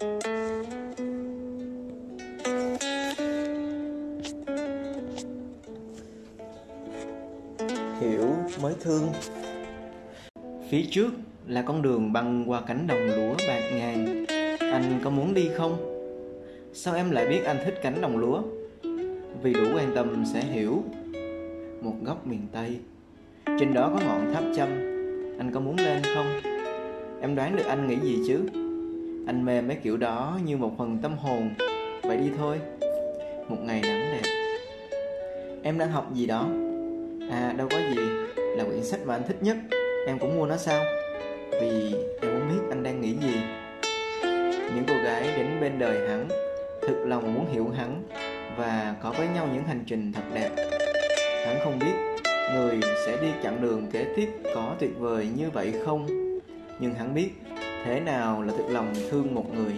hiểu mới thương. Phía trước là con đường băng qua cánh đồng lúa bạc ngàn. Anh có muốn đi không? Sao em lại biết anh thích cánh đồng lúa? Vì đủ quan tâm sẽ hiểu. Một góc miền tây. Trên đó có ngọn tháp châm. anh có muốn lên không? Em đoán được anh nghĩ gì chứ? Anh mê mấy kiểu đó như một phần tâm hồn. Vậy đi thôi. Một ngày nắng đẹp. Em đang học gì đó? À đâu có gì. Là quyển sách mà anh thích nhất. Em cũng mua nó sao? Vì em muốn biết anh đang nghĩ gì. Những cô gái đến bên đời hắn, thực lòng muốn hiểu hắn và có với nhau những hành trình thật đẹp. Hắn không biết người sẽ đi chặng đường kế tiếp có tuyệt vời như vậy không? Nhưng hắn biết thế nào là thực lòng thương một người?